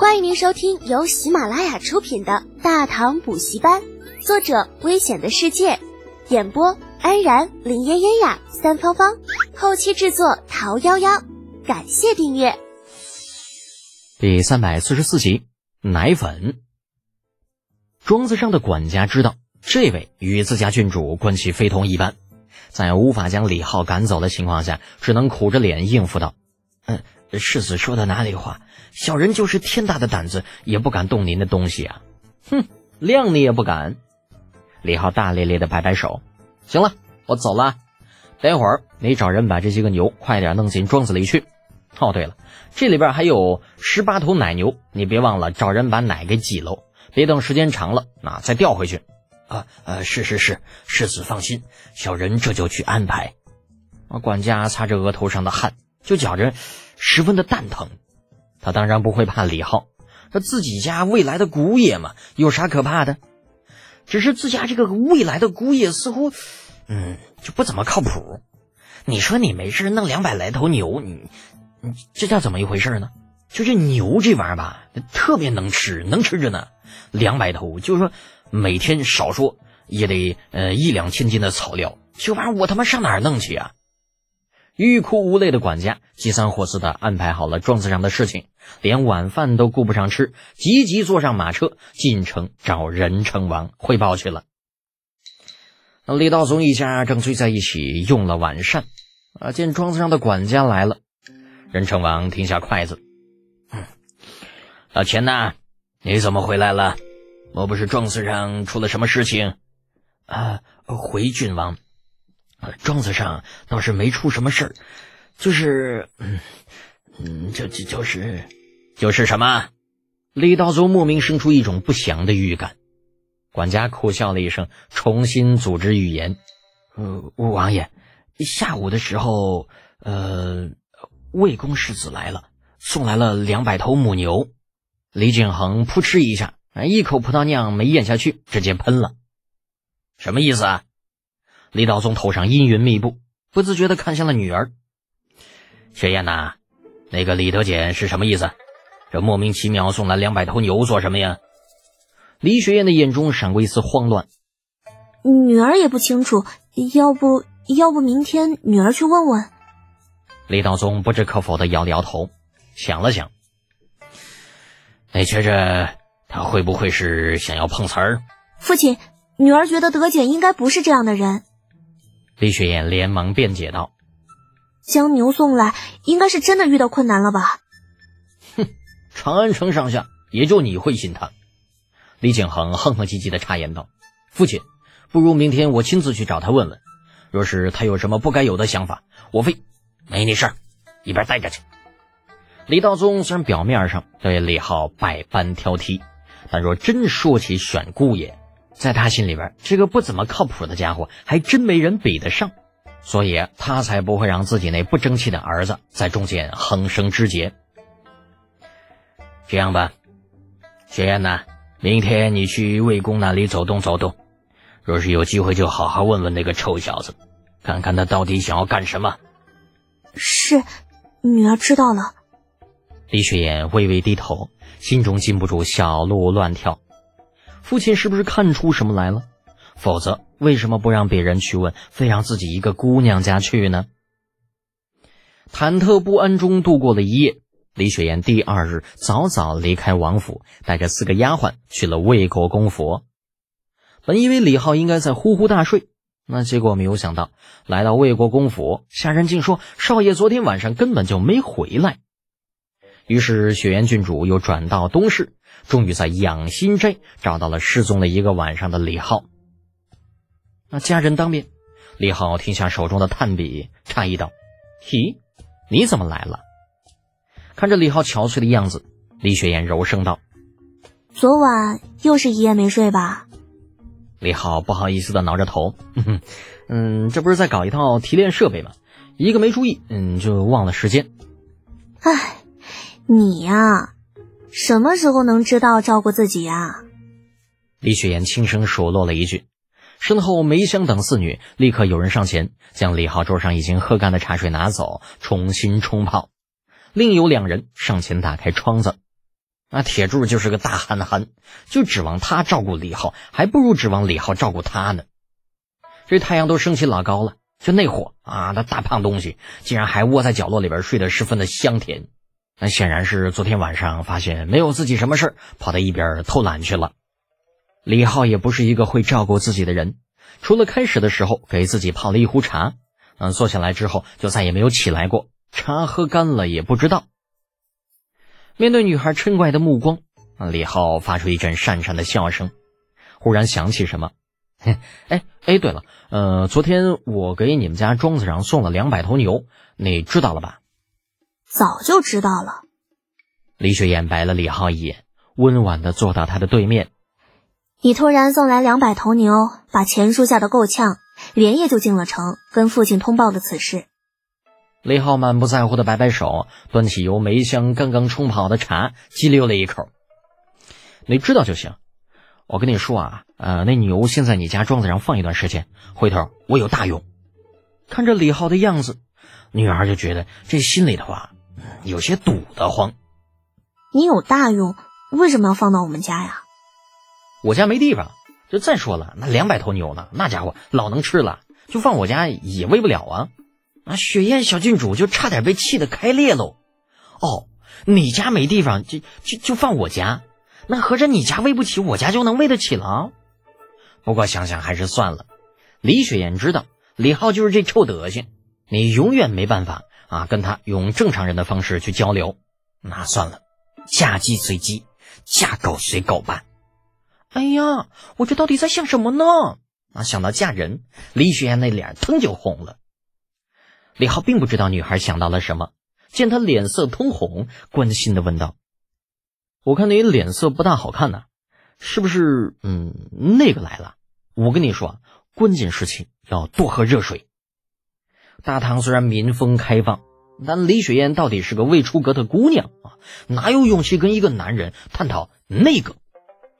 欢迎您收听由喜马拉雅出品的《大唐补习班》，作者：危险的世界，演播：安然、林嫣嫣呀、三芳芳，后期制作：桃夭夭。感谢订阅。第三百四十四集，奶粉。庄子上的管家知道这位与自家郡主关系非同一般，在无法将李浩赶走的情况下，只能苦着脸应付道：“嗯。”世子说的哪里话？小人就是天大的胆子，也不敢动您的东西啊！哼，谅你也不敢。李浩大咧咧的摆摆手，行了，我走了。待会儿你找人把这些个牛快点弄进庄子里去。哦，对了，这里边还有十八头奶牛，你别忘了找人把奶给挤喽，别等时间长了，那再调回去。啊，呃，是是是，世子放心，小人这就去安排。管家擦着额头上的汗，就觉着。十分的蛋疼，他当然不会怕李浩，他自己家未来的姑爷嘛，有啥可怕的？只是自家这个未来的姑爷似乎，嗯，就不怎么靠谱。你说你没事弄两百来头牛，你，你这叫怎么一回事呢？就这牛这玩意儿吧，特别能吃，能吃着呢。两百头，就是说每天少说也得呃一两千斤的草料，这玩意儿我他妈上哪儿弄去啊？欲哭无泪的管家急三火四的安排好了庄子上的事情，连晚饭都顾不上吃，急急坐上马车进城找任成王汇报去了。那李道宗一家正聚在一起用了晚膳，啊，见庄子上的管家来了，任成王停下筷子，嗯，老钱呐，你怎么回来了？莫不是庄子上出了什么事情？啊，回郡王。庄子上倒是没出什么事儿，就是，嗯，嗯，就就就是，就是什么？李道宗莫名生出一种不祥的预感。管家苦笑了一声，重新组织语言：“呃，王爷，下午的时候，呃，魏公世子来了，送来了两百头母牛。”李景恒扑哧一下，一口葡萄酿没咽下去，直接喷了。什么意思啊？李道宗头上阴云密布，不自觉的看向了女儿。雪雁呐，那个李德俭是什么意思？这莫名其妙送来两百头牛做什么呀？李雪雁的眼中闪过一丝慌乱。女儿也不清楚，要不要不明天女儿去问问？李道宗不置可否的摇了摇头，想了想，你觉着他会不会是想要碰瓷儿？父亲，女儿觉得德简应该不是这样的人。李雪燕连忙辩解道：“将牛送来，应该是真的遇到困难了吧？”哼，长安城上下也就你会信他。李景恒哼哼唧唧的插言道：“父亲，不如明天我亲自去找他问问。若是他有什么不该有的想法，我非没你事儿，一边待着去。”李道宗虽然表面上对李浩百般挑剔，但若真说起选姑爷，在他心里边，这个不怎么靠谱的家伙还真没人比得上，所以他才不会让自己那不争气的儿子在中间横生枝节。这样吧，雪雁呐，明天你去魏公那里走动走动，若是有机会，就好好问问那个臭小子，看看他到底想要干什么。是，女儿知道了。李雪雁微微低头，心中禁不住小鹿乱跳。父亲是不是看出什么来了？否则为什么不让别人去问，非让自己一个姑娘家去呢？忐忑不安中度过了一夜。李雪岩第二日早早离开王府，带着四个丫鬟去了魏国公府。本以为李浩应该在呼呼大睡，那结果没有想到，来到魏国公府，下人竟说少爷昨天晚上根本就没回来。于是雪原郡主又转到东市，终于在养心斋找到了失踪了一个晚上的李浩。那家人当面，李浩停下手中的炭笔，诧异道：“咦，你怎么来了？”看着李浩憔悴的样子，李雪岩柔声道：“昨晚又是一夜没睡吧？”李浩不好意思的挠着头：“嗯，这不是在搞一套提炼设备吗？一个没注意，嗯，就忘了时间。”唉。你呀，什么时候能知道照顾自己呀？李雪岩轻声数落了一句，身后梅香等四女立刻有人上前，将李浩桌上已经喝干的茶水拿走，重新冲泡。另有两人上前打开窗子。那铁柱就是个大憨憨，就指望他照顾李浩，还不如指望李浩照顾他呢。这太阳都升起老高了，就那会啊，那大胖东西竟然还窝在角落里边睡得十分的香甜。那显然是昨天晚上发现没有自己什么事跑到一边偷懒去了。李浩也不是一个会照顾自己的人，除了开始的时候给自己泡了一壶茶，嗯，坐下来之后就再也没有起来过。茶喝干了也不知道。面对女孩嗔怪的目光，李浩发出一阵讪讪的笑声，忽然想起什么，哎哎，对了，呃，昨天我给你们家庄子上送了两百头牛，你知道了吧？早就知道了。李雪燕白了李浩一眼，温婉的坐到他的对面。你突然送来两百头牛，把钱输吓得够呛，连夜就进了城，跟父亲通报了此事。李浩满不在乎的摆摆手，端起由梅香刚刚冲泡的茶，激溜了一口。你知道就行。我跟你说啊，呃，那牛先在你家庄子上放一段时间，回头我有大用。看着李浩的样子，女儿就觉得这心里头啊有些堵得慌。你有大用，为什么要放到我们家呀？我家没地方，就再说了，那两百头牛呢？那家伙老能吃了，就放我家也喂不了啊！啊，雪燕小郡主就差点被气得开裂喽。哦，你家没地方，就就就放我家，那合着你家喂不起，我家就能喂得起了？不过想想还是算了。李雪燕知道李浩就是这臭德行，你永远没办法啊跟他用正常人的方式去交流。那算了，嫁鸡随鸡，嫁狗随狗吧。哎呀，我这到底在想什么呢？啊，想到嫁人，李雪燕那脸腾就红了。李浩并不知道女孩想到了什么，见她脸色通红，关心的问道：“我看你脸色不大好看呐，是不是？嗯，那个来了。我跟你说，关键事情要多喝热水。大唐虽然民风开放，但李雪燕到底是个未出阁的姑娘啊，哪有勇气跟一个男人探讨那个？”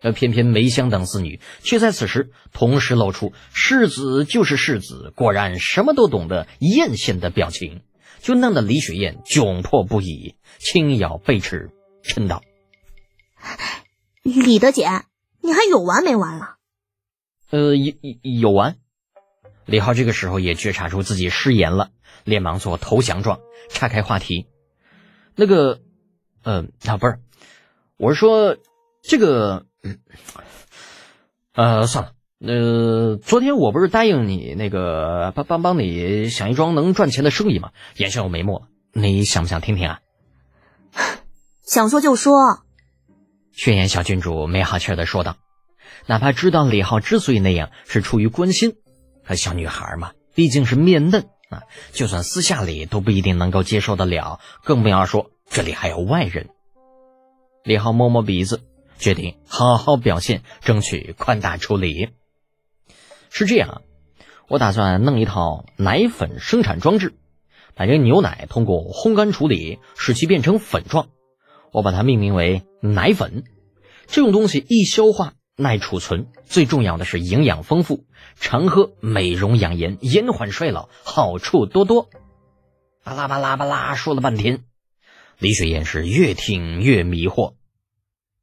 而偏偏梅香等四女却在此时同时露出“世子就是世子，果然什么都懂”得艳羡的表情，就弄得李雪燕窘迫不已，轻咬贝齿，嗔道：“李德姐，你还有完没完了？”“呃，有有完。”李浩这个时候也觉察出自己失言了，连忙做投降状，岔开话题：“那个，呃，啊，不是，我是说这个。”嗯，呃，算了，呃，昨天我不是答应你那个帮帮帮你想一桩能赚钱的生意吗？眼下有眉目了，你想不想听听啊？想说就说。宣言小郡主没好气的说道，哪怕知道李浩之所以那样是出于关心，可小女孩嘛，毕竟是面嫩啊，就算私下里都不一定能够接受得了，更不要说这里还有外人。李浩摸摸鼻子。决定好好表现，争取宽大处理。是这样，我打算弄一套奶粉生产装置，把这牛奶通过烘干处理，使其变成粉状。我把它命名为奶粉。这种东西易消化、耐储存，最重要的是营养丰富，常喝美容养颜、延缓衰老，好处多多。巴拉巴拉巴拉说了半天，李雪燕是越听越迷惑。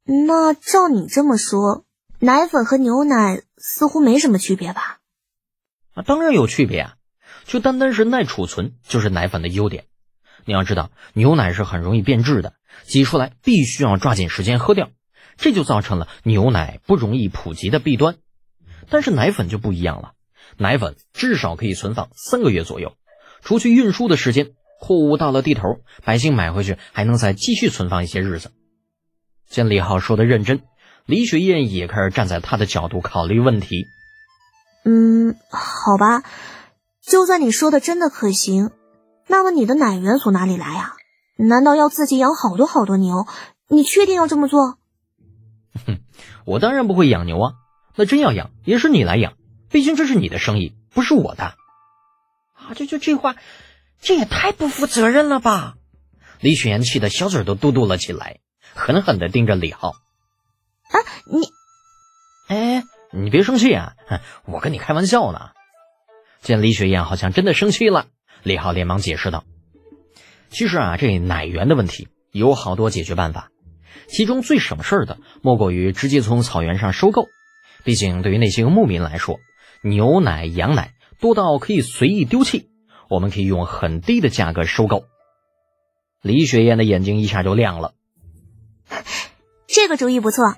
那照你这么说，奶粉和牛奶似乎没什么区别吧？啊，当然有区别啊！就单单是耐储存，就是奶粉的优点。你要知道，牛奶是很容易变质的，挤出来必须要抓紧时间喝掉，这就造成了牛奶不容易普及的弊端。但是奶粉就不一样了，奶粉至少可以存放三个月左右，除去运输的时间，货物到了地头，百姓买回去还能再继续存放一些日子。见李浩说的认真，李雪燕也开始站在他的角度考虑问题。嗯，好吧，就算你说的真的可行，那么你的奶源从哪里来呀？难道要自己养好多好多牛？你确定要这么做？哼，我当然不会养牛啊！那真要养，也是你来养，毕竟这是你的生意，不是我的。啊，这这这话，这也太不负责任了吧！李雪燕气得小嘴都嘟嘟了起来。狠狠的盯着李浩，啊，你，哎，你别生气啊，我跟你开玩笑呢。见李雪燕好像真的生气了，李浩连忙解释道：“其实啊，这奶源的问题有好多解决办法。其中最省事儿的莫过于直接从草原上收购。毕竟对于那些牧民来说，牛奶、羊奶多到可以随意丢弃，我们可以用很低的价格收购。李雪燕的眼睛一下就亮了，这个主意不错。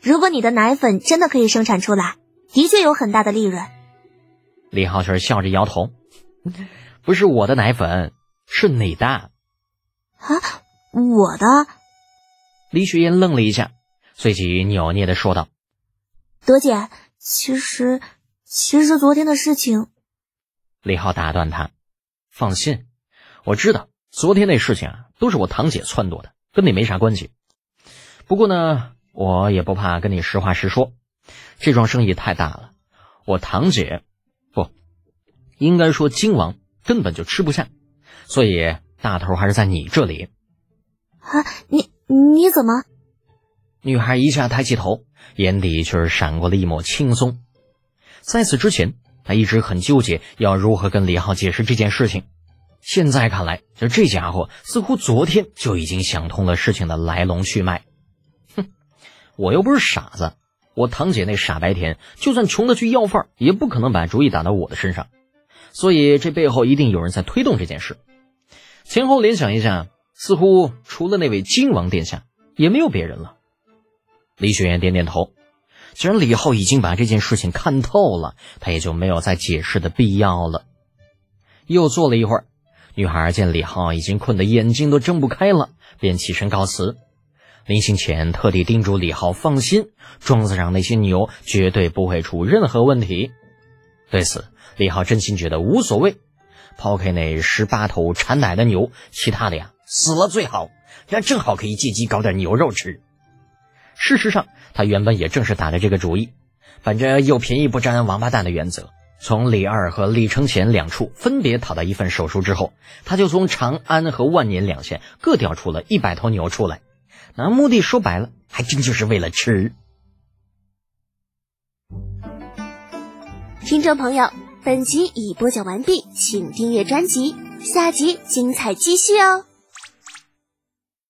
如果你的奶粉真的可以生产出来，的确有很大的利润。李浩群笑着摇头：“ 不是我的奶粉，是你的。”啊，我的。李雪燕愣了一下，随即扭捏的说道：“德姐，其实，其实昨天的事情。”李浩打断他：“放心，我知道昨天那事情啊，都是我堂姐撺掇的，跟你没啥关系。不过呢。”我也不怕跟你实话实说，这桩生意太大了，我堂姐不应该说金王根本就吃不下，所以大头还是在你这里。啊，你你怎么？女孩一下抬起头，眼底却是闪过了一抹轻松。在此之前，她一直很纠结要如何跟李浩解释这件事情，现在看来，就这家伙似乎昨天就已经想通了事情的来龙去脉。哼我又不是傻子，我堂姐那傻白甜，就算穷的去要饭，也不可能把主意打到我的身上。所以这背后一定有人在推动这件事。前后联想一下，似乎除了那位金王殿下，也没有别人了。李雪燕点点头，既然李浩已经把这件事情看透了，他也就没有再解释的必要了。又坐了一会儿，女孩见李浩已经困得眼睛都睁不开了，便起身告辞。临行前，特地叮嘱李浩放心，庄子上那些牛绝对不会出任何问题。对此，李浩真心觉得无所谓。抛开那十八头产奶的牛，其他的呀死了最好，这样正好可以借机搞点牛肉吃。事实上，他原本也正是打着这个主意，本着有便宜不占王八蛋的原则，从李二和李承乾两处分别讨到一份手书之后，他就从长安和万年两县各调出了一百头牛出来。那目的说白了，还真就是为了吃。听众朋友，本集已播讲完毕，请订阅专辑，下集精彩继续哦。